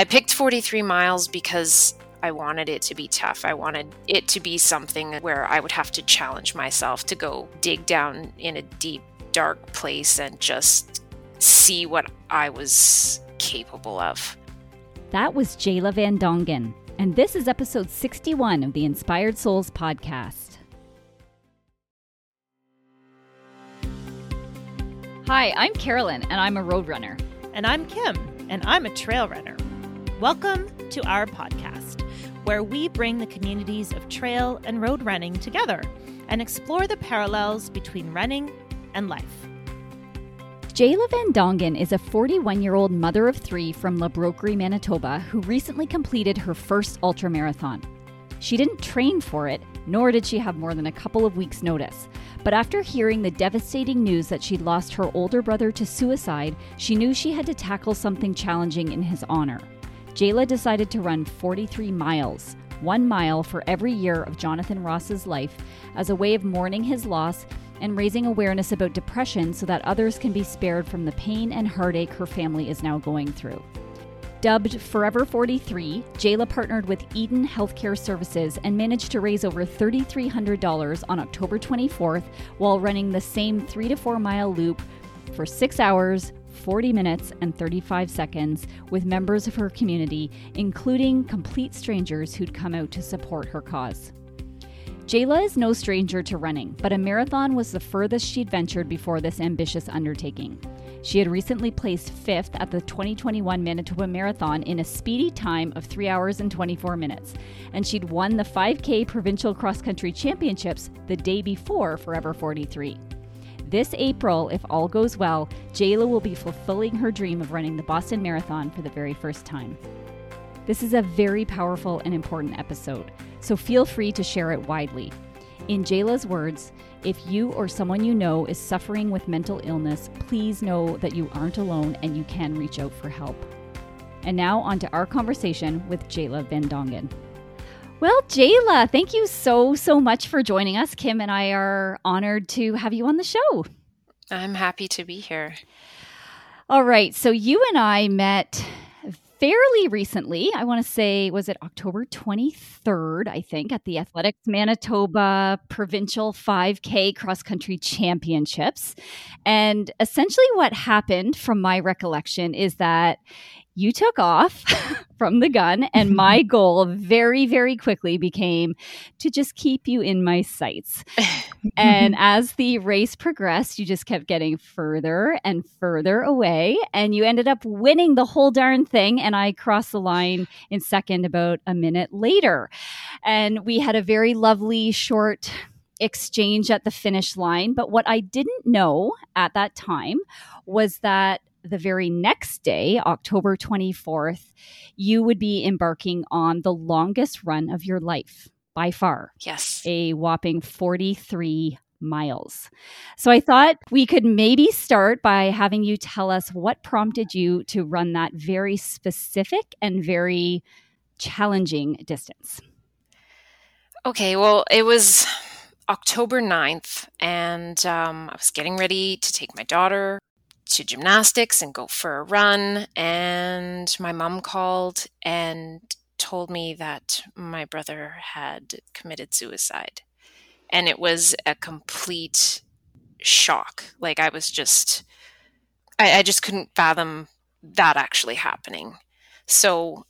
I picked 43 miles because I wanted it to be tough. I wanted it to be something where I would have to challenge myself to go dig down in a deep, dark place and just see what I was capable of. That was Jayla Van Dongen, and this is episode 61 of the Inspired Soles podcast. Hi, I'm Carolyn, and I'm a road runner. And I'm Kim, and I'm a trail runner. Welcome to our podcast, where we bring the communities of trail and road running together and explore the parallels between running and life. Jayla Van Dongen is a 41 year old mother of three from La Broquerie, Manitoba, who recently completed her first ultramarathon. She didn't train for it, nor did she have more than a couple of weeks' notice. But after hearing the devastating news that she'd lost her older brother to suicide, she knew she had to tackle something challenging in his honor. Jayla decided to run 43 miles, one mile for every year of Jonathan Ross's life, as a way of mourning his loss and raising awareness about depression so that others can be spared from the pain and heartache her family is now going through. Dubbed Forever 43, Jayla partnered with Eden Healthcare Services and managed to raise over $3,300 on October 24th while running the same three to four mile loop for six hours, 40 minutes, and 35 seconds with members of her community, including complete strangers who'd come out to support her cause. Jayla is no stranger to running, but a marathon was the furthest she'd ventured before this ambitious undertaking. She had recently placed fifth at the 2021 Manitoba Marathon in a speedy time of 3 hours and 24 minutes, and she'd won the 5K Provincial Cross Country Championships the day before Forever 43. This April, if all goes well, Jayla will be fulfilling her dream of running the Boston Marathon for the very first time. This is a very powerful and important episode, so feel free to share it widely. In Jayla's words, if you or someone you know is suffering with mental illness, please know that you aren't alone and you can reach out for help. And now, on to our conversation with Jayla Van Dongen. Well, Jayla, thank you so, so much for joining us. Kim and I are honored to have you on the show. I'm happy to be here. All right. So, you and I met fairly recently. I want to say, was it October 23rd, I think, at the Athletics Manitoba Provincial 5K Cross Country Championships. And essentially, what happened from my recollection is that you took off from the gun, and mm-hmm. my goal very, very quickly became to just keep you in my sights. and as the race progressed, you just kept getting further and further away, and you ended up winning the whole darn thing. And I crossed the line in second about a minute later. And we had a very lovely short exchange at the finish line. But what I didn't know at that time was that the very next day, October 24th, you would be embarking on the longest run of your life by far. Yes. A whopping 43 miles. So I thought we could maybe start by having you tell us what prompted you to run that very specific and very challenging distance. Okay, well, it was October 9th, and um, I was getting ready to take my daughter to gymnastics and go for a run. And my mom called and told me that my brother had committed suicide. And it was a complete shock. Like I was just, I, I just couldn't fathom that actually happening. So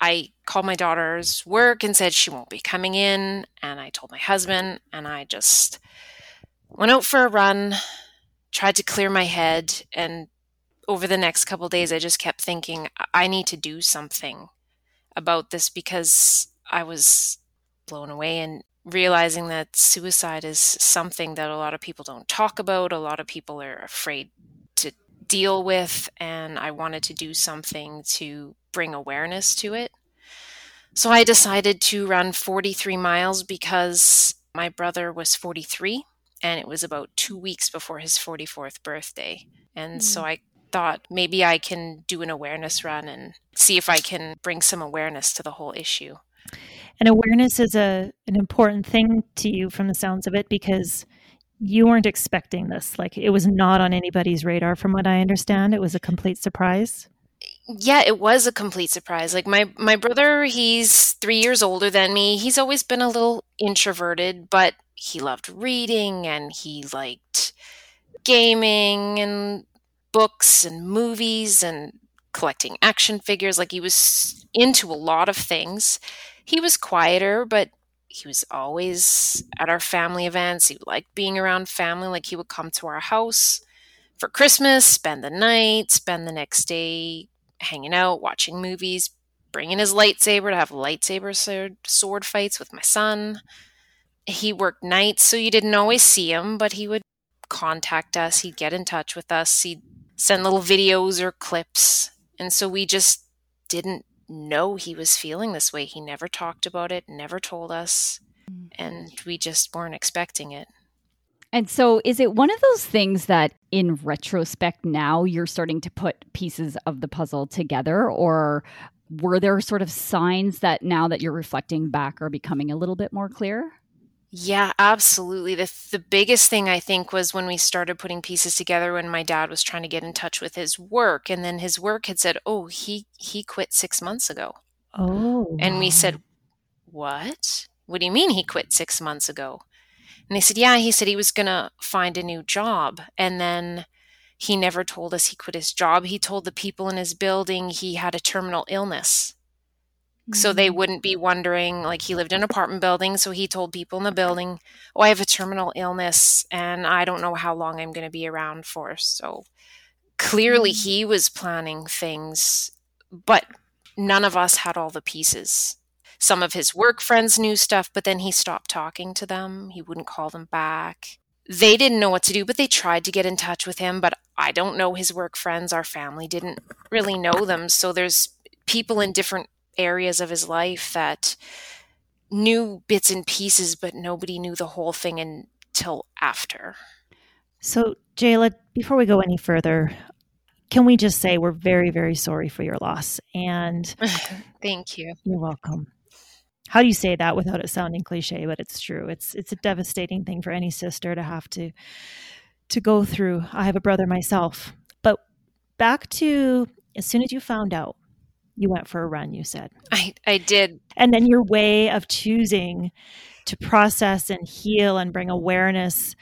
I called my daughter's work and said she won't be coming in. And I told my husband, and I just went out for a run tried to clear my head and over the next couple days i just kept thinking i need to do something about this because i was blown away and realizing that suicide is something that a lot of people don't talk about a lot of people are afraid to deal with and i wanted to do something to bring awareness to it. So i decided to run 43 miles because my brother was 43 and it was about two weeks before his 44th birthday. And mm-hmm. so I thought maybe I can do an awareness run and see if I can bring some awareness to the whole issue. And awareness is a an important thing to you from the sounds of it because you weren't expecting this. Like it was not on anybody's radar from what I understand. It was a complete surprise. Yeah, it was a complete surprise. Like my my brother, he's 3 years older than me. He's always been a little introverted, but he loved reading and he liked gaming and books and movies and collecting action figures. Like he was into a lot of things. He was quieter, but he was always at our family events. He liked being around family. Like he would come to our house for Christmas, spend the night, spend the next day hanging out, watching movies, bringing his lightsaber to have lightsaber sword, sword fights with my son. He worked nights, so you didn't always see him, but he would contact us. He'd get in touch with us. He'd send little videos or clips. And so we just didn't know he was feeling this way. He never talked about it, never told us. Mm-hmm. And we just weren't expecting it. And so, is it one of those things that in retrospect now you're starting to put pieces of the puzzle together? Or were there sort of signs that now that you're reflecting back are becoming a little bit more clear? Yeah, absolutely. The the biggest thing I think was when we started putting pieces together when my dad was trying to get in touch with his work and then his work had said, "Oh, he he quit 6 months ago." Oh. And we said, "What? What do you mean he quit 6 months ago?" And they said, "Yeah, he said he was going to find a new job." And then he never told us he quit his job. He told the people in his building he had a terminal illness so they wouldn't be wondering like he lived in an apartment building so he told people in the building oh i have a terminal illness and i don't know how long i'm going to be around for. So clearly Mm. he was planning things but none of us had all the pieces. Some of his work friends knew stuff but then he stopped talking to them. He wouldn't call them back. They didn't know what to do but they tried to get in touch with him but i don't know his work friends. Our family didn't really know them so there's people in different areas of his life that knew bits and pieces, but nobody knew the whole thing until after. So, Jayla, before we go any further, can we just say we're very, very sorry for your loss? And Thank you. you're welcome. How do you say that without it sounding cliche? But it's true. It's it's a devastating thing for any sister to have to to go through. I have a brother myself. But back to as soon as you found out, you went for a run. You said. I, I did. and then your way of choosing to process and heal and bring awareness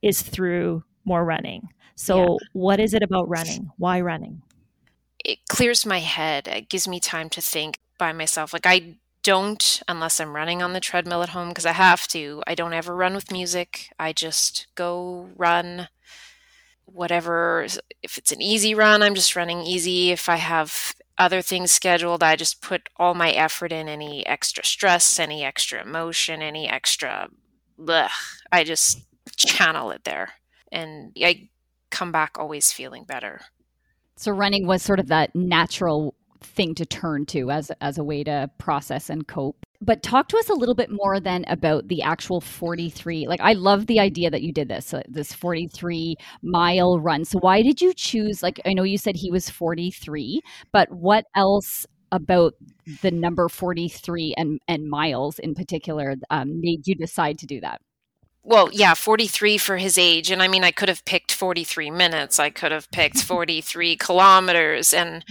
is through more running. So, Yeah. what is it about running? Why running? It clears my head. It gives me time to think by myself. Like, I don't, unless I'm running on the treadmill at home, because I have to, I don't ever run with music. I just go run whatever. If it's an easy run, I'm just running easy. If I have other things scheduled, I just put all my effort in any extra stress, any extra emotion, any extra blech. I just channel it there. And I come back always feeling better. So running was sort of that natural thing to turn to as as a way to process and cope. But talk to us a little bit more then about the actual 43. Like I love the idea that you did this uh, this 43 mile run. So why did you choose like I know you said he was 43, but what else about the number 43 and and miles in particular um, made you decide to do that? Well, yeah, 43 for his age. And I mean, I could have picked 43 minutes. I could have picked 43 kilometers. And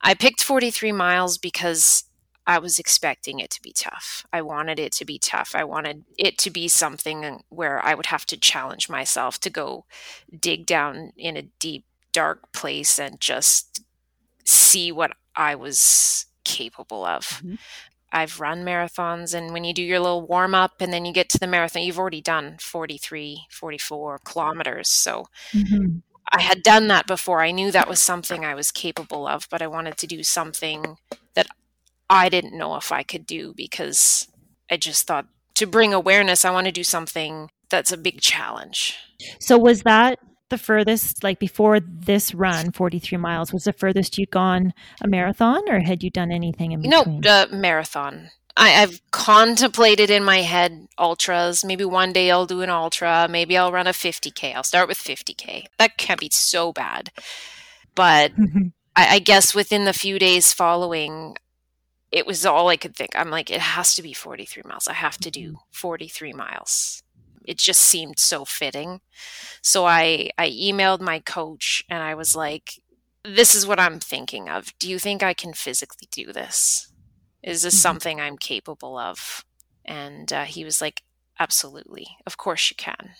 I picked 43 miles because I was expecting it to be tough. I wanted it to be tough. I wanted it to be something where I would have to challenge myself to go dig down in a deep, dark place and just see what I was capable of. Mhm. I've run marathons, and when you do your little warm up and then you get to the marathon, you've already done 43, 44 kilometers. So Mhm. I had done that before. I knew that was something I was capable of, but I wanted to do something that I didn't know if I could do because I just thought to bring awareness, I want to do something that's a big challenge. So, was that the furthest, like before this run, 43 miles, was the furthest you'd gone a marathon or had you done anything in between? No, uh, marathon. I, I've contemplated in my head ultras. Maybe one day I'll do an ultra. Maybe I'll run a 50K. I'll start with 50K. That can't be so bad. But. I, I guess within the few days following, it was all I could think. I'm like, it has to be 43 miles. I have to do 43 miles. It just seemed so fitting. So I I emailed my coach and I was like, this is what I'm thinking of. Do you think I can physically do this? Is this Mhm. something I'm capable of? And uh, he was like, Absolutely. Of course you can.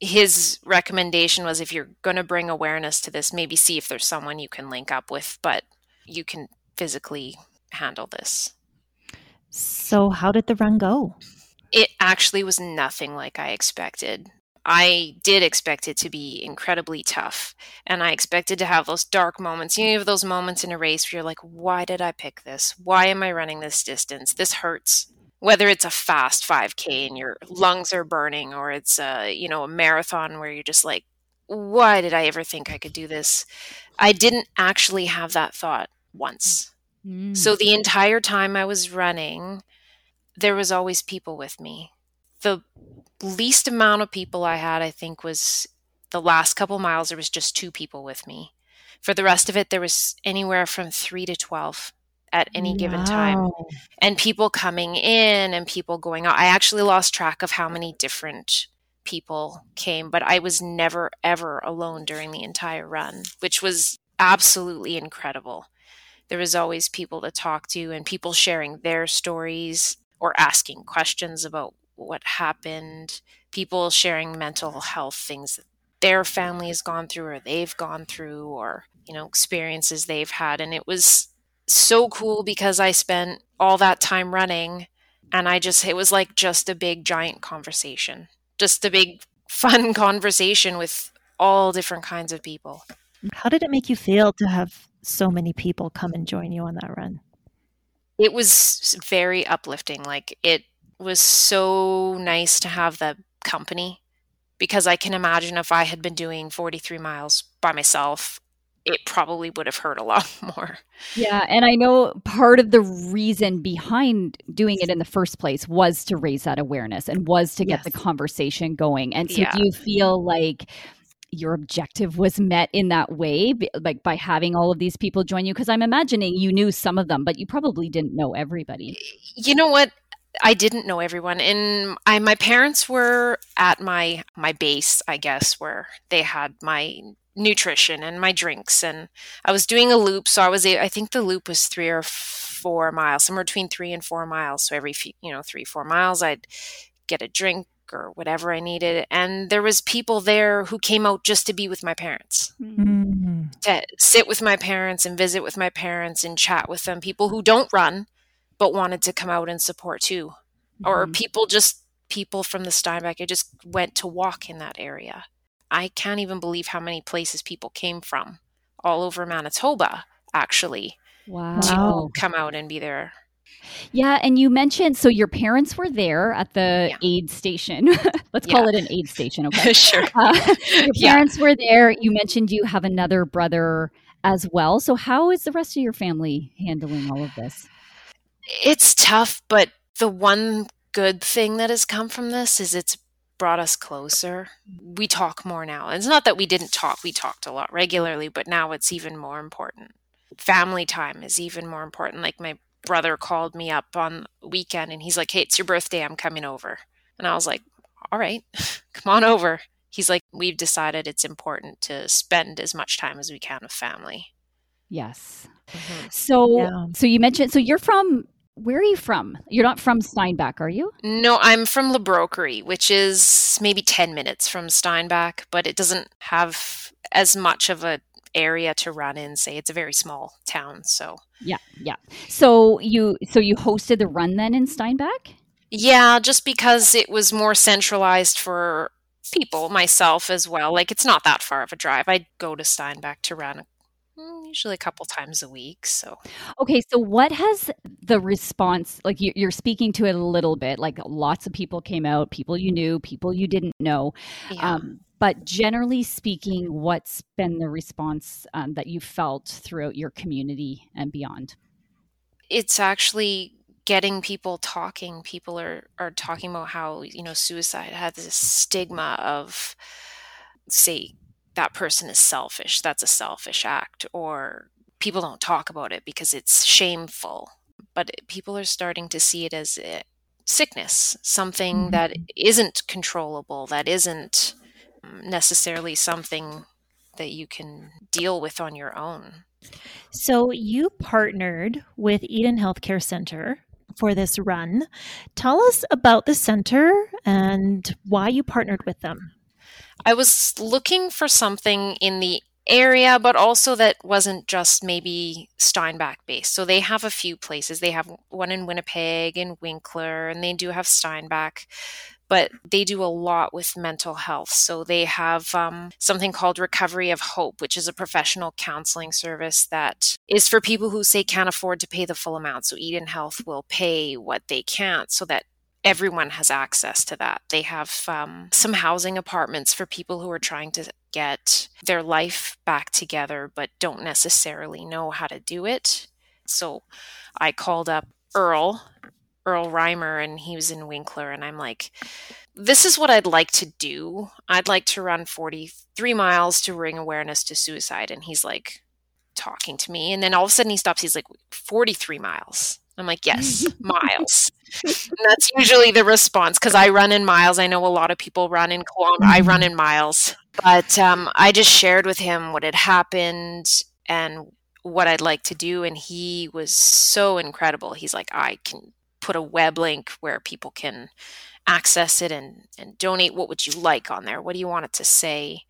His recommendation was if you're going to bring awareness to this, maybe see if there's someone you can link up with, but you can physically handle this. So, how did the run go? It actually was nothing like I expected. I did expect it to be incredibly tough. And I expected to have those dark moments. You know, have those moments in a race where you're like, why did I pick this? Why am I running this distance? This hurts. Whether it's a fast 5K and your lungs are burning, or it's a, you know, a marathon where you're just like, why did I ever think I could do this? I didn't actually have that thought once. Mm. So the entire time I was running, there was always people with me. The least amount of people I had, I think, was the last couple miles. There was just two people with me. For the rest of it, there was anywhere from three to 12 at any given time. And people coming in and people going out. I actually lost track of how many different people came, but I was never, ever alone during the entire run, which was absolutely incredible there was always people to talk to and people sharing their stories or asking questions about what happened people sharing mental health things that their family has gone through or they've gone through or you know experiences they've had. And it was so cool because i spent all that time running and i just it was like just a big giant conversation just a big fun conversation with all different kinds of people. How did it make you feel to have so many people come and join you on that run? it was very uplifting. Like it was so nice to have the company because I can imagine if I had been doing 43 miles by myself, it probably would have hurt a lot more. Yeah, and I know part of the reason behind doing it in the first place was to raise that awareness and was to get the conversation going. And so Yeah. do you feel like your objective was met in that way like by having all of these people join you because I'm imagining you knew some of them but you probably didn't know everybody. You know what? I didn't know everyone, and I my parents were at my my base, I guess, where they had my nutrition and my drinks, and I was doing a loop, so I was I think the loop was three or four miles, somewhere between three and four miles. So every few, you know three four miles, I'd get a drink or whatever I needed, and there was people there who came out just to be with my parents Mm. to sit with my parents and visit with my parents and chat with them people who don't run but wanted to come out and support too or Mhm. people just people from the steinbach i just went to walk in that area i can't even believe how many places people came from all over manitoba actually Wow. Wow. to come out and be there Yeah, and you mentioned so your parents were there at the Yeah. aid station. Let's call it an aid station, okay? sure Uh, your Yeah. parents were there. You mentioned you have another brother as well. So how is the rest of your family handling all of this? it's tough but the one good thing that has come from this is it's brought us closer we talk more now it's not that we didn't talk we talked a lot regularly but now it's even more important family time is even more important like my brother called me up on weekend and he's like hey it's your birthday i'm coming over and i was like all right come on over he's like we've decided it's important to spend as much time as we can with family Yes. Mm-hmm. So Yeah. so you mentioned so you're from where are you from? You're not from Steinbach, are you? No, I'm from La Broquerie, which is maybe 10 minutes from Steinbach, but it doesn't have as much of a area to run in. Say it's a very small town, so Yeah, yeah. So you so you hosted the run then in Steinbach? yeah, just because it was more centralized for people, myself as well. Like it's not that far of a drive. I'd go to Steinbach to run usually a couple times a week. So Okay, so what has the response like you, you're speaking to it a little bit like lots of people came out, people you knew, people you didn't know. yeah. Um, but generally speaking, what's been the response um, that you felt throughout your community and beyond? it's actually getting people talking people are are talking about how you know suicide has this stigma of say that person is selfish that's a selfish act or people don't talk about it because it's shameful but people are starting to see it as a sickness something Mhm. that isn't controllable that isn't necessarily something that you can deal with on your own. So you partnered with Eden Healthcare Center for this run. Tell us about the center and why you partnered with them. I was looking for something in the area, but also that wasn't just maybe Steinbach based. So they have a few places. They have one in Winnipeg and Winkler, and they do have Steinbach but they do a lot with mental health. So they have um, something called Recovery of Hope, which is a professional counseling service that is for people who say can't afford to pay the full amount. So Eden Health will pay what they can't so that everyone has access to that. They have um, some housing apartments for people who are trying to get their life back together but don't necessarily know how to do it. So I called up Earl Earl Reimer and he was in Winkler. And I'm like, this is what I'd like to do. I'd like to run 43 miles to bring awareness to suicide. And he's like talking to me. And then all of a sudden he stops. He's like, 43 miles. I'm like, yes, miles. And that's usually the response because I run in miles. I know a lot of people run in. I run in miles. But um, I just shared with him what had happened and what I'd like to do. And he was so incredible. He's like, I can put a web link where people can access it and, and donate. What would you like on there? What do you want it to say?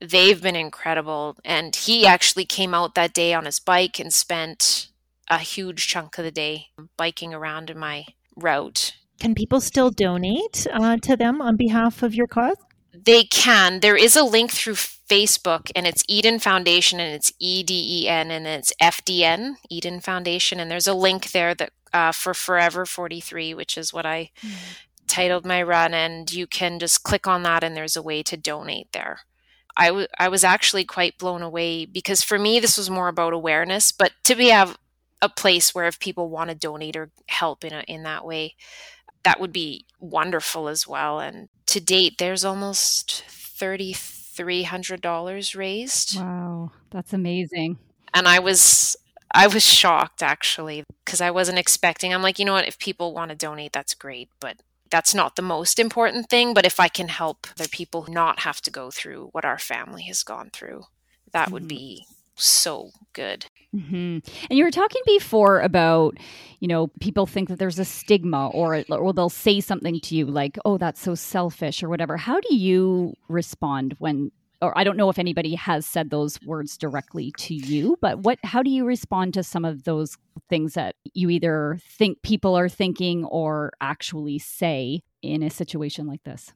They've been incredible. And he actually came out that day on his bike and spent a huge chunk of the day biking around in my route. Can people still donate uh, to them on behalf of your cause? They can. There is a link through Facebook and it's Eden Foundation and it's E D E N and it's FDN, Eden Foundation. And there's a link there that uh, for Forever 43, which is what I mm. titled my run. And you can just click on that, and there's a way to donate there. I, w- I was actually quite blown away because for me, this was more about awareness, but to be have a place where if people want to donate or help in, a, in that way, that would be wonderful as well. And to date, there's almost $3,300 raised. Wow, that's amazing. And I was I was shocked actually because I wasn't expecting. I'm like, you know what? If people want to donate, that's great, but that's not the most important thing. But if I can help other people not have to go through what our family has gone through, that mm-hmm. would be so good. Mm-hmm. And you were talking before about, you know, people think that there's a stigma or, or they'll say something to you like, oh, that's so selfish or whatever. How do you respond when or I don't know if anybody has said those words directly to you, but what how do you respond to some of those things that you either think people are thinking or actually say in a situation like this?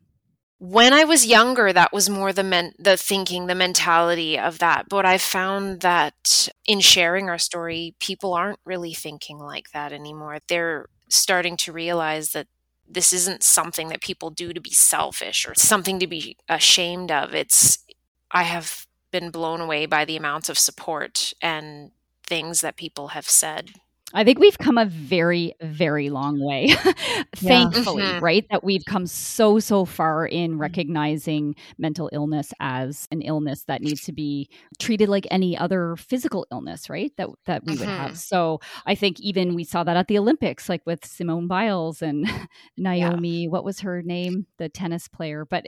When I was younger, that was more the men- the thinking, the mentality of that. But I found that in sharing our story, people aren't really thinking like that anymore. They're starting to realize that this isn't something that people do to be selfish or something to be ashamed of. It's I have been blown away by the amounts of support and things that people have said. I think we've come a very, very long way, thankfully, mm-hmm. right? That we've come so, so far in mm-hmm. recognizing mental illness as an illness that needs to be treated like any other physical illness, right? That that we mm-hmm. would have. Mm-hmm. So I think even we saw that at the Olympics, like with Simone Biles and Naomi, yeah. what was her name? The tennis player. But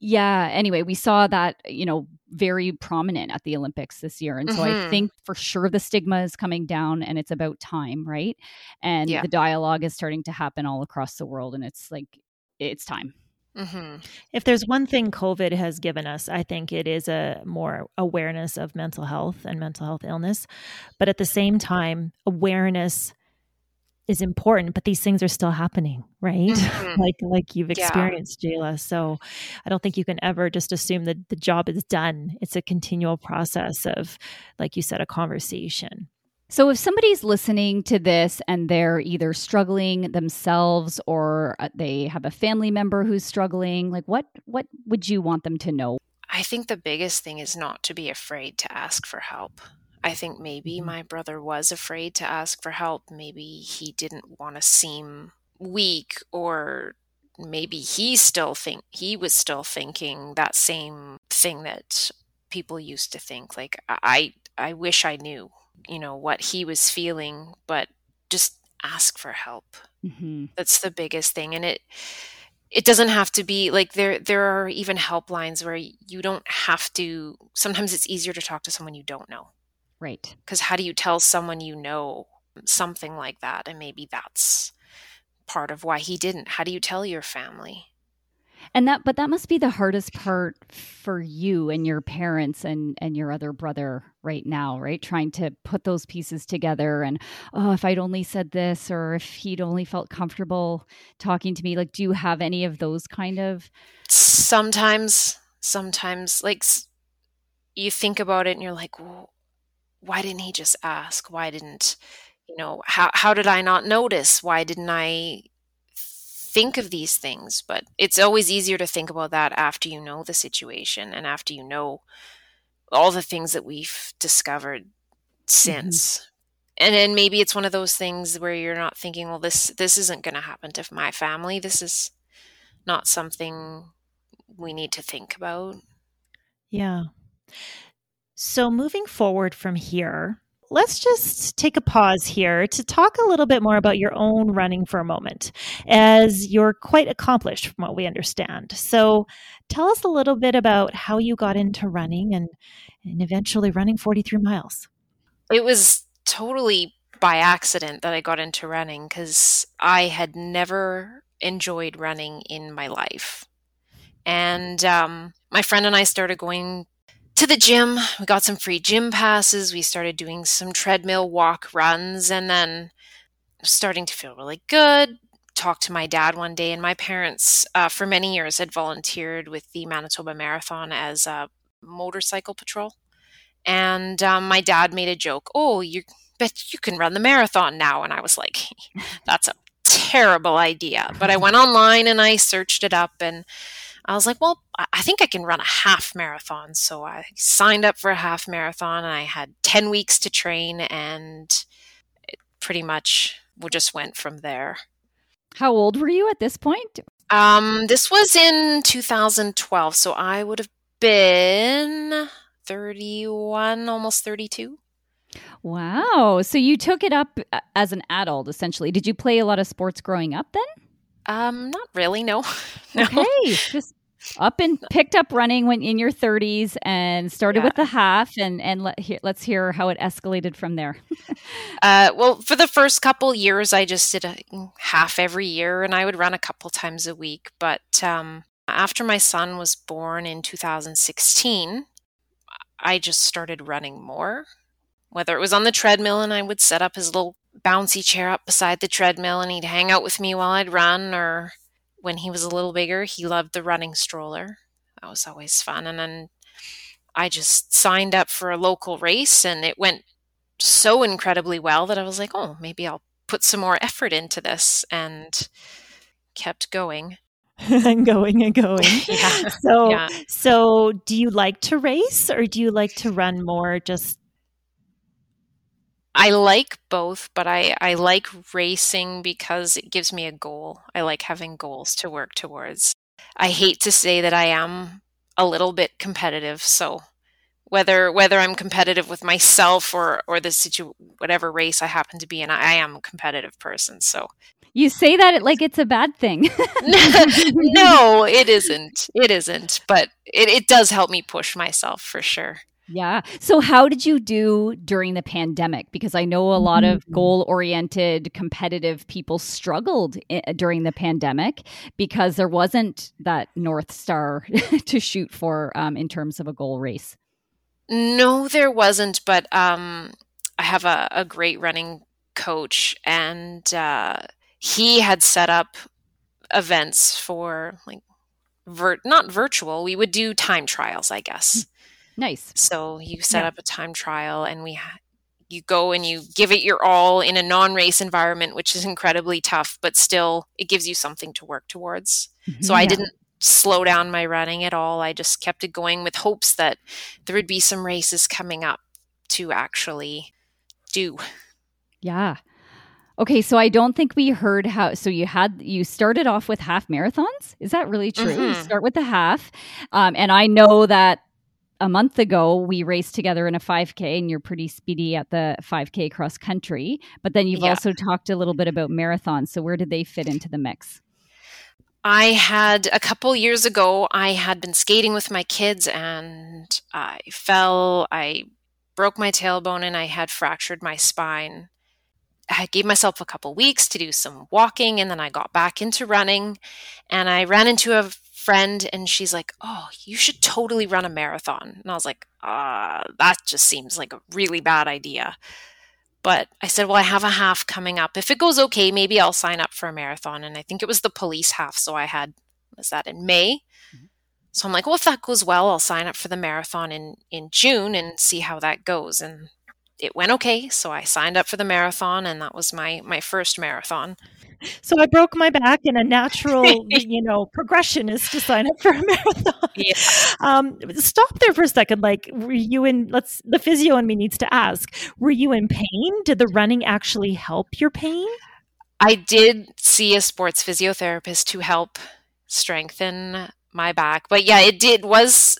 yeah anyway we saw that you know very prominent at the olympics this year and so mm-hmm. i think for sure the stigma is coming down and it's about time right and yeah. the dialogue is starting to happen all across the world and it's like it's time mm-hmm. If there's one thing COVID has given us, I think it is a more awareness of mental health and mental health illness. But at the same time, awareness is important but these things are still happening right mm-hmm. like like you've experienced yeah. jayla so i don't think you can ever just assume that the job is done it's a continual process of like you said a conversation so, if somebody's listening to this and they're either struggling themselves or uh, they have a family member who's struggling, like what what would you want them to know? I think the biggest thing is not to be afraid to ask for help. I think maybe mm-hmm. my brother was afraid to ask for help. Maybe he didn't want to seem weak or maybe he still think he was still thinking that same thing that people used to think like I I wish I knew, you know, what he was feeling, but just ask for help. Mm-hmm. That's the biggest thing and it it doesn't have to be like there there are even helplines where you don't have to sometimes it's easier to talk to someone you don't know right. Because how do you tell someone you know something like that? And maybe that's part of why he didn't. How do you tell your family? And that but that must be the hardest part for you and your parents and and your other brother right now right? Trying to put those pieces together and oh if i'd only said this or if he'd only felt comfortable talking to me. Like do you have any of those kind of sometimes sometimes like you think about it and you're like well, why didn't he just ask why didn't you know how how did i not notice why didn't i think of these things, but it's always easier to think about that after you know the situation and after you know all the things that we've discovered since. Mm-hmm. And then maybe it's one of those things where you're not thinking, well, this this isn't going to happen to my family. This is not something we need to think about. Yeah. So moving forward from here, let's just take a pause here to talk a little bit more about your own running for a moment, as you're quite accomplished from what we understand. So, tell us a little bit about how you got into running and, and eventually running 43 miles. It was totally by accident that I got into running because I had never enjoyed running in my life. And um, my friend and I started going to the gym. We got some free gym passes. We started doing some treadmill walk runs and then starting to feel really good. Talked to my dad one day, and my parents, uh, for many years, had volunteered with the Manitoba Marathon as a motorcycle patrol. And um, my dad made a joke, Oh, you bet you can run the marathon now. And I was like, That's a terrible idea. But I went online and I searched it up and I was like, well, I think I can run a half marathon. So I signed up for a half marathon and I had 10 weeks to train and it pretty much just went from there. How old were you at this point? Um, this was in 2012. So I would have been 31, almost 32. Wow. So you took it up uh, as an adult, essentially. Did you play a lot of sports growing up then? Um, not really. No. no. Okay, just up and picked up running when in your 30s and started yeah. with the half and and let, here, let's hear how it escalated from there uh, well for the first couple years i just did a half every year and i would run a couple times a week but um, after my son was born in 2016 i just started running more whether it was on the treadmill and i would set up his little bouncy chair up beside the treadmill and he'd hang out with me while i'd run or when he was a little bigger, he loved the running stroller. That was always fun. And then I just signed up for a local race and it went so incredibly well that I was like, oh, maybe I'll put some more effort into this and kept going. and going and going. yeah. So yeah. so do you like to race or do you like to run more just I like both, but I, I like racing because it gives me a goal. I like having goals to work towards. I hate to say that I am a little bit competitive, so whether whether I'm competitive with myself or or the situ whatever race I happen to be in, I am a competitive person. So you say that it, like it's a bad thing. no, it isn't. It isn't. But it, it does help me push myself for sure. Yeah. So, how did you do during the pandemic? Because I know a lot of mm-hmm. goal oriented, competitive people struggled I- during the pandemic because there wasn't that North Star to shoot for um, in terms of a goal race. No, there wasn't. But um, I have a, a, great running coach, and uh, he had set up events for like vir- not virtual. We would do time trials, I guess. Nice. So you set yeah. up a time trial and we ha- you go and you give it your all in a non-race environment which is incredibly tough but still it gives you something to work towards. Mm-hmm. So I yeah. didn't slow down my running at all. I just kept it going with hopes that there would be some races coming up to actually do. Yeah. Okay, so I don't think we heard how. So you had you started off with half marathons. Is that really true? Mm-hmm. You start with the half, um, and I know that a month ago we raced together in a 5k and you're pretty speedy at the 5k cross country but then you've yeah. also talked a little bit about marathons so where did they fit into the mix I had a couple years ago, I had been skating with my kids and I fell. I broke my tailbone and I had fractured my spine. I gave myself a couple weeks to do some walking and then I got back into running and I ran into a friend and she's like, "Oh, you should totally run a marathon." And I was like, "Uh, that just seems like a really bad idea." But I said, well, I have a half coming up. If it goes okay, maybe I'll sign up for a marathon. And I think it was the police half. So I had, was that in May? Mm-hmm. So I'm like, well, if that goes well, I'll sign up for the marathon in, in June and see how that goes. And it went okay. So I signed up for the marathon and that was my, my first marathon. So I broke my back, and a natural, you know, progression is to sign up for a marathon. Yeah. Um, stop there for a second. Like, were you in? Let's. The physio in me needs to ask: Were you in pain? Did the running actually help your pain? I did see a sports physiotherapist to help strengthen my back, but yeah, it did was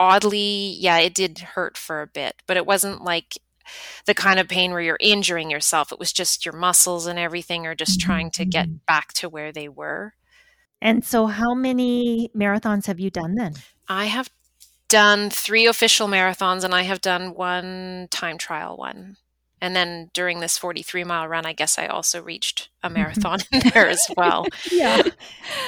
oddly, yeah, it did hurt for a bit, but it wasn't like the kind of pain where you're injuring yourself. It was just your muscles and everything are just trying to get mm-hmm. back to where they were. And so, how many marathons have you done then? I have done three official marathons and I have done one time trial one. And then during this 43 mile run, I guess I also reached a marathon in there as well. yeah.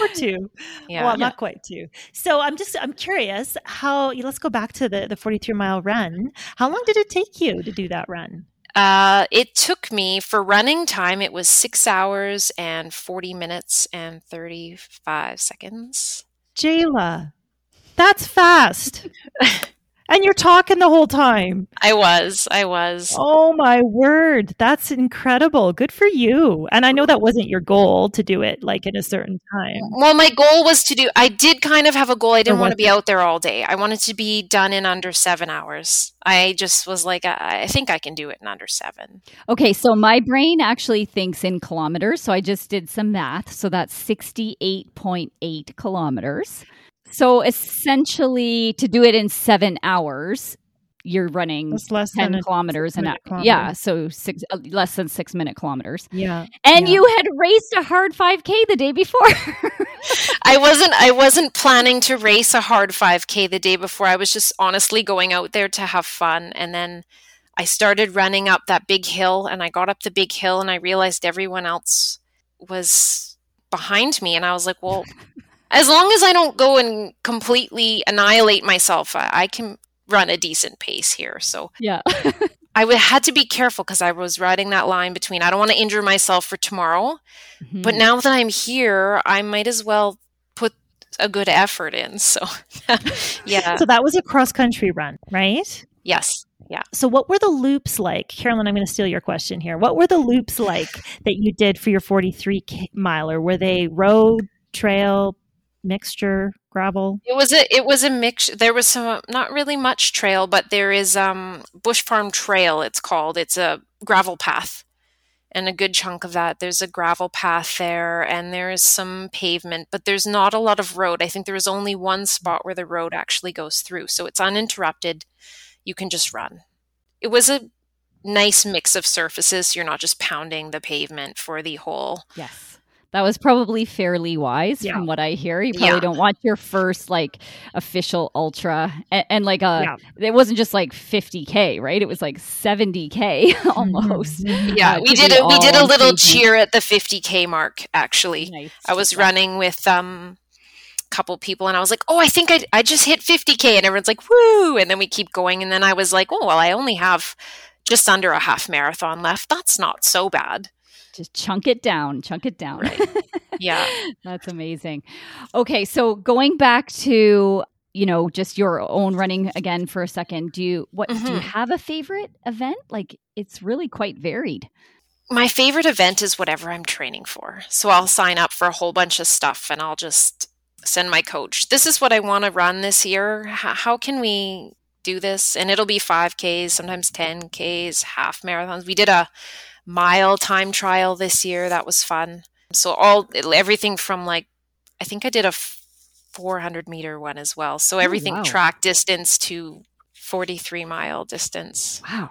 Or two. Yeah. Well, not quite two. So I'm just, I'm curious how, let's go back to the, the 43 mile run. How long did it take you to do that run? Uh, it took me for running time, it was six hours and 40 minutes and 35 seconds. Jayla, that's fast. And you're talking the whole time. I was. I was. Oh my word. That's incredible. Good for you. And I know that wasn't your goal to do it like in a certain time. Well, my goal was to do I did kind of have a goal. I didn't want to be out there all day. I wanted to be done in under 7 hours. I just was like I, I think I can do it in under 7. Okay, so my brain actually thinks in kilometers, so I just did some math. So that's 68.8 kilometers. So essentially, to do it in seven hours, you're running less 10 than kilometers and yeah so six uh, less than six minute kilometers. Yeah and yeah. you had raced a hard 5k the day before. I wasn't i wasn't planning to race a hard 5k the day before. I was just honestly going out there to have fun. And then i started running up that big hill and i got up the big hill and i realized everyone else was behind me. And i was like well as long as I don't go and completely annihilate myself, I, I can run a decent pace here. So yeah. I would had to be careful because I was riding that line between I don't want to injure myself for tomorrow, mm-hmm. but now that I'm here, I might as well put a good effort in. So yeah. So that was a cross country run, right? Yes. Yeah. So what were the loops like? Carolyn, I'm going to steal your question here. What were the loops like that you did for your 43 miler? Were they road, trail, mixture gravel? It was a it was a mix there was some not really much trail but there is um bush farm trail it's called. It's a gravel path. And a good chunk of that there's a gravel path there and there is some pavement but there's not a lot of road. I think there is only one spot where the road actually goes through so it's uninterrupted. You can just run. It was a nice mix of surfaces. So you're not just pounding the pavement for the whole yes that was probably fairly wise yeah. from what I hear. You probably yeah. don't want your first like official ultra and, and like a yeah. it wasn't just like 50k, right? It was like 70k almost. Yeah, uh, we did a, we did a little cheer at the 50k mark actually. Nice. I was running with um couple people and I was like, "Oh, I think I I just hit 50k." And everyone's like, "Woo!" And then we keep going and then I was like, "Oh, well, I only have just under a half marathon left. That's not so bad." Just chunk it down, chunk it down. Right. Yeah. That's amazing. Okay, so going back to you know just your own running again for a second do you what mm-hmm. do you mm-hmm. have a favorite event like it's really quite varied my favorite event is whatever i'm training for so i'll sign up for a whole bunch of stuff and i'll just send my coach this is what i want to run this year how, how can we do this and it'll be 5ks sometimes 10ks half marathons we did a mile time trial this year. That was fun. So all everything from like I think I did a 400 meter one as well. So oh, everything oh, wow. track distance to 43 mile distance. Wow.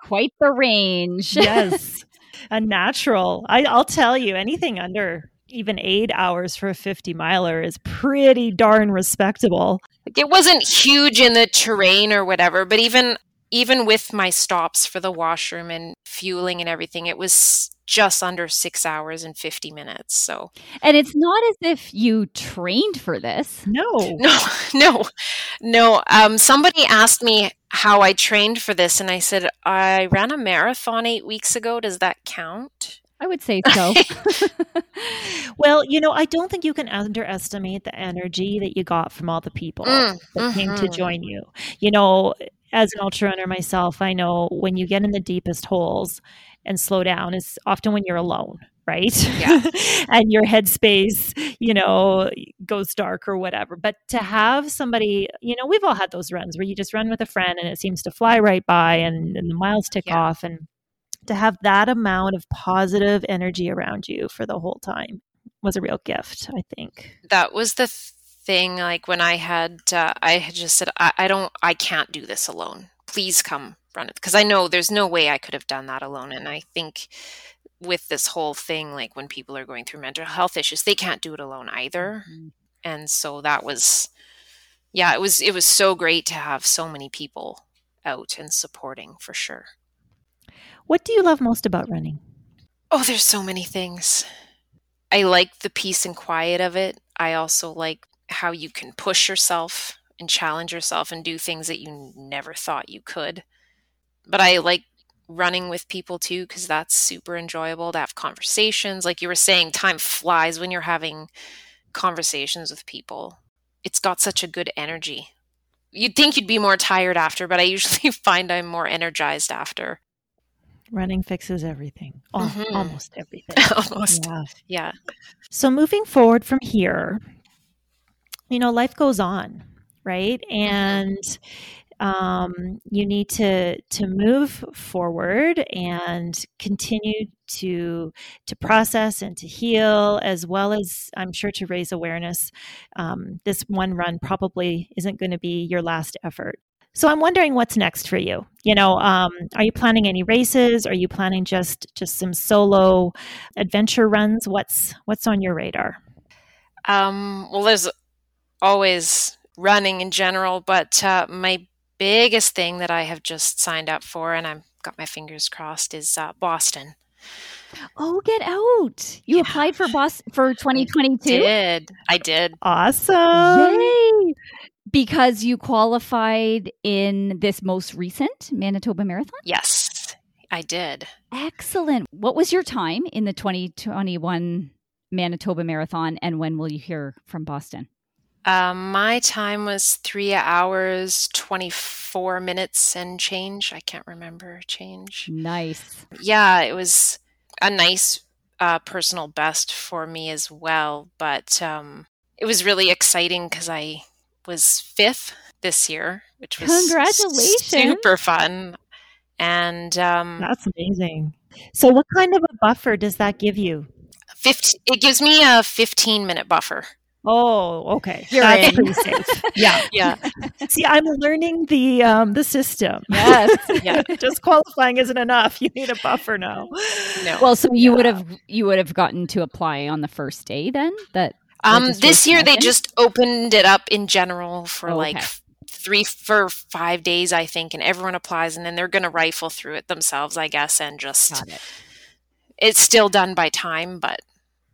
Quite the range. yes. A natural. I, I'll tell you, anything under even eight hours for a 50 miler is pretty darn respectable. It wasn't huge in the terrain or whatever, but even even with my stops for the washroom and fueling and everything, it was just under six hours and 50 minutes. So, and it's not as if you trained for this. No, no, no, no. Um, somebody asked me how I trained for this, and I said, I ran a marathon eight weeks ago. Does that count? I would say so. well, you know, I don't think you can underestimate the energy that you got from all the people mm, that mm-hmm. came to mm-hmm. join you. You know, as an ultra runner myself, I know when you get in the deepest holes and slow down is often when you're alone, right? Yeah. and your headspace, you know, goes dark or whatever. But to have somebody, you know, we've all had those runs where you just run with a friend and it seems to fly right by and, and the miles tick yeah. off and to have that amount of positive energy around you for the whole time was a real gift, I think. That was the thing like when I had uh, I had just said I, I don't I can't do this alone. Please come run it because I know there's no way I could have done that alone and I think with this whole thing like when people are going through mental health issues they can't do it alone either. Mm-hmm. And so that was yeah, it was it was so great to have so many people out and supporting for sure. What do you love most about running? Oh, there's so many things. I like the peace and quiet of it. I also like how you can push yourself and challenge yourself and do things that you never thought you could. But I like running with people too because that's super enjoyable to have conversations. Like you were saying, time flies when you're having conversations with people. It's got such a good energy. You'd think you'd be more tired after, but I usually find I'm more energized after. Running fixes everything, mm-hmm. almost everything. almost. Yeah. yeah. So, moving forward from here, you know, life goes on, right? Mm-hmm. And um, you need to to move forward and continue to to process and to heal, as well as I'm sure to raise awareness. Um, this one run probably isn't going to be your last effort. So I'm wondering what's next for you. You know, um, are you planning any races? Are you planning just just some solo adventure runs? What's what's on your radar? Um, well, there's always running in general, but uh, my biggest thing that I have just signed up for, and I've got my fingers crossed, is uh, Boston. Oh, get out! You yeah. applied for Boston for 2022. I did I did? Awesome! Yay! because you qualified in this most recent Manitoba Marathon? Yes, I did. Excellent. What was your time in the 2021 Manitoba Marathon, and when will you hear from Boston? Um, my time was three hours, 24 minutes and change. I can't remember change. Nice. Yeah, it was a nice uh, personal best for me as well. But um, it was really exciting because I was fifth this year, which was congratulations, super fun. And um, that's amazing. So, what kind of a buffer does that give you? 15, it gives me a 15 minute buffer. Oh, okay. You're That's pretty safe. Yeah, yeah. See, I'm learning the um, the system. Yes, yeah. Just qualifying isn't enough. You need a buffer now. No. Well, so you yeah. would have you would have gotten to apply on the first day then. That um, this year they just opened it up in general for oh, like okay. three for five days, I think, and everyone applies, and then they're going to rifle through it themselves, I guess, and just it. it's still done by time, but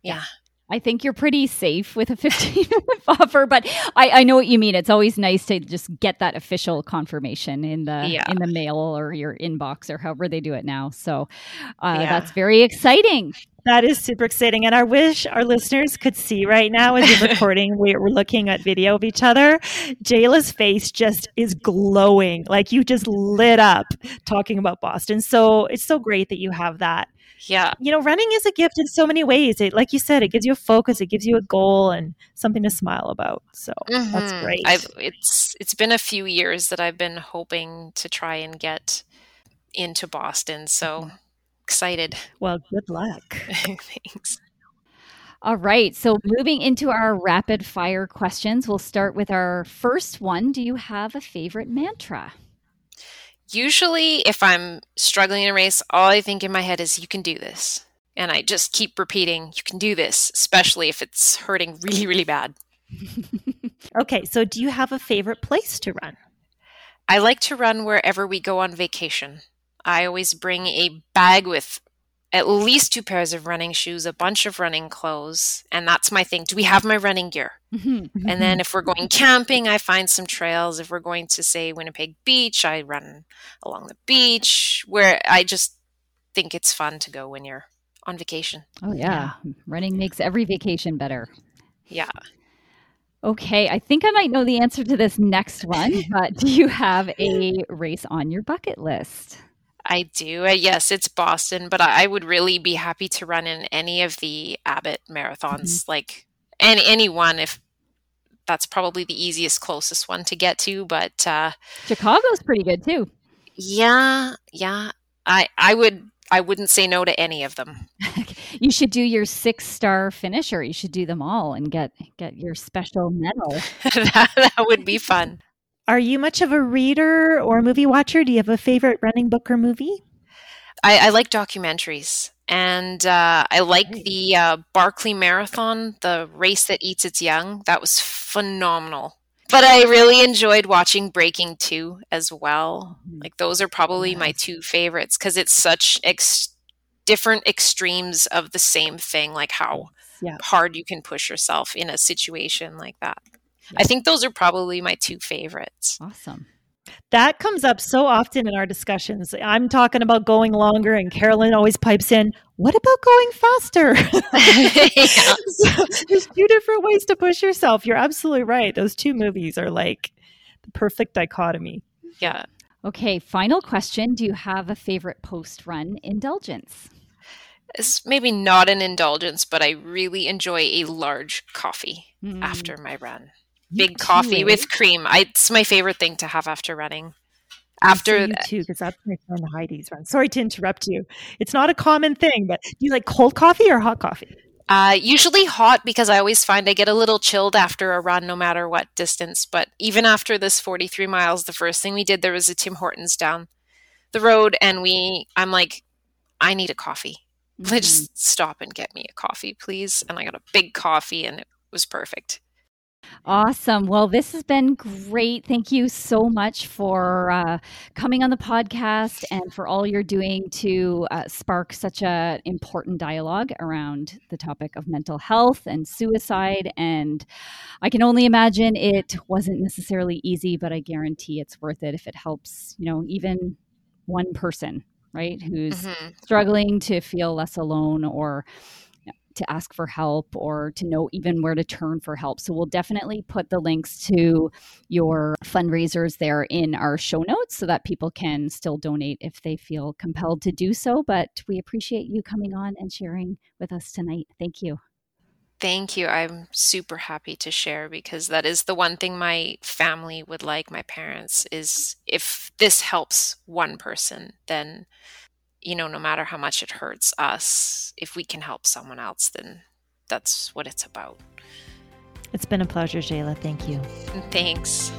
yeah. I think you're pretty safe with a 15 minute buffer, but I, I, know what you mean. It's always nice to just get that official confirmation in the yeah. in the mail or your inbox or however they do it now. So uh, yeah. that's very exciting. That is super exciting. And I wish our listeners could see right now as we're recording, we're looking at video of each other. Jayla's face just is glowing. Like you just lit up talking about Boston. So it's so great that you have that yeah. You know, running is a gift in so many ways. It, like you said, it gives you a focus, it gives you a goal and something to smile about. So mm-hmm. that's great. I've, it's it's been a few years that I've been hoping to try and get into Boston. So mm-hmm. excited. Well, good luck. Thanks. All right. So, moving into our rapid fire questions, we'll start with our first one. Do you have a favorite mantra? Usually, if I'm struggling in a race, all I think in my head is, you can do this. And I just keep repeating, you can do this, especially if it's hurting really, really bad. okay, so do you have a favorite place to run? I like to run wherever we go on vacation. I always bring a bag with at least two pairs of running shoes, a bunch of running clothes, and that's my thing. Do we have my running gear? Mm-hmm. And then if we're going camping, I find some trails. If we're going to say Winnipeg Beach, I run along the beach where I just think it's fun to go when you're on vacation. Oh yeah, yeah. running makes every vacation better. Yeah. Okay, I think I might know the answer to this next one, but do you have a race on your bucket list? I do. Yes, it's Boston, but I, would really be happy to run in any of the Abbott marathons, mm-hmm. like any any one if that's probably the easiest closest one to get to, but uh Chicago's pretty good too. Yeah, yeah. I I would I wouldn't say no to any of them. you should do your six star finisher. You should do them all and get get your special medal. that, that would be fun. Are you much of a reader or movie watcher? Do you have a favorite running book or movie? I, I like documentaries. And uh, I like the uh, Barkley Marathon, the race that eats its young. That was phenomenal. But I really enjoyed watching Breaking Two as well. Mm-hmm. Like those are probably my two favorites because it's such ex- different extremes of the same thing, like how yeah. hard you can push yourself in a situation like that. I think those are probably my two favorites. Awesome. That comes up so often in our discussions. I'm talking about going longer, and Carolyn always pipes in, What about going faster? so, there's two different ways to push yourself. You're absolutely right. Those two movies are like the perfect dichotomy. Yeah. Okay, final question. Do you have a favorite post run indulgence? It's maybe not an indulgence, but I really enjoy a large coffee mm. after my run big coffee with cream. I, it's my favorite thing to have after running. After you too, because that's my friend Heidi's run. Sorry to interrupt you. It's not a common thing, but do you like cold coffee or hot coffee? Uh, usually hot because I always find I get a little chilled after a run, no matter what distance. But even after this 43 miles, the first thing we did there was a Tim Hortons down the road, and we I'm like, I need a coffee. Mm-hmm. Let's stop and get me a coffee, please. And I got a big coffee, and it was perfect. Awesome. Well, this has been great. Thank you so much for uh, coming on the podcast and for all you're doing to uh, spark such an important dialogue around the topic of mental health and suicide. And I can only imagine it wasn't necessarily easy, but I guarantee it's worth it if it helps, you know, even one person, right, who's mm-hmm. struggling to feel less alone or to ask for help or to know even where to turn for help. So we'll definitely put the links to your fundraisers there in our show notes so that people can still donate if they feel compelled to do so. But we appreciate you coming on and sharing with us tonight. Thank you. Thank you. I'm super happy to share because that is the one thing my family would like, my parents, is if this helps one person, then you know, no matter how much it hurts us, if we can help someone else, then that's what it's about. It's been a pleasure, Jayla. Thank you. Thanks.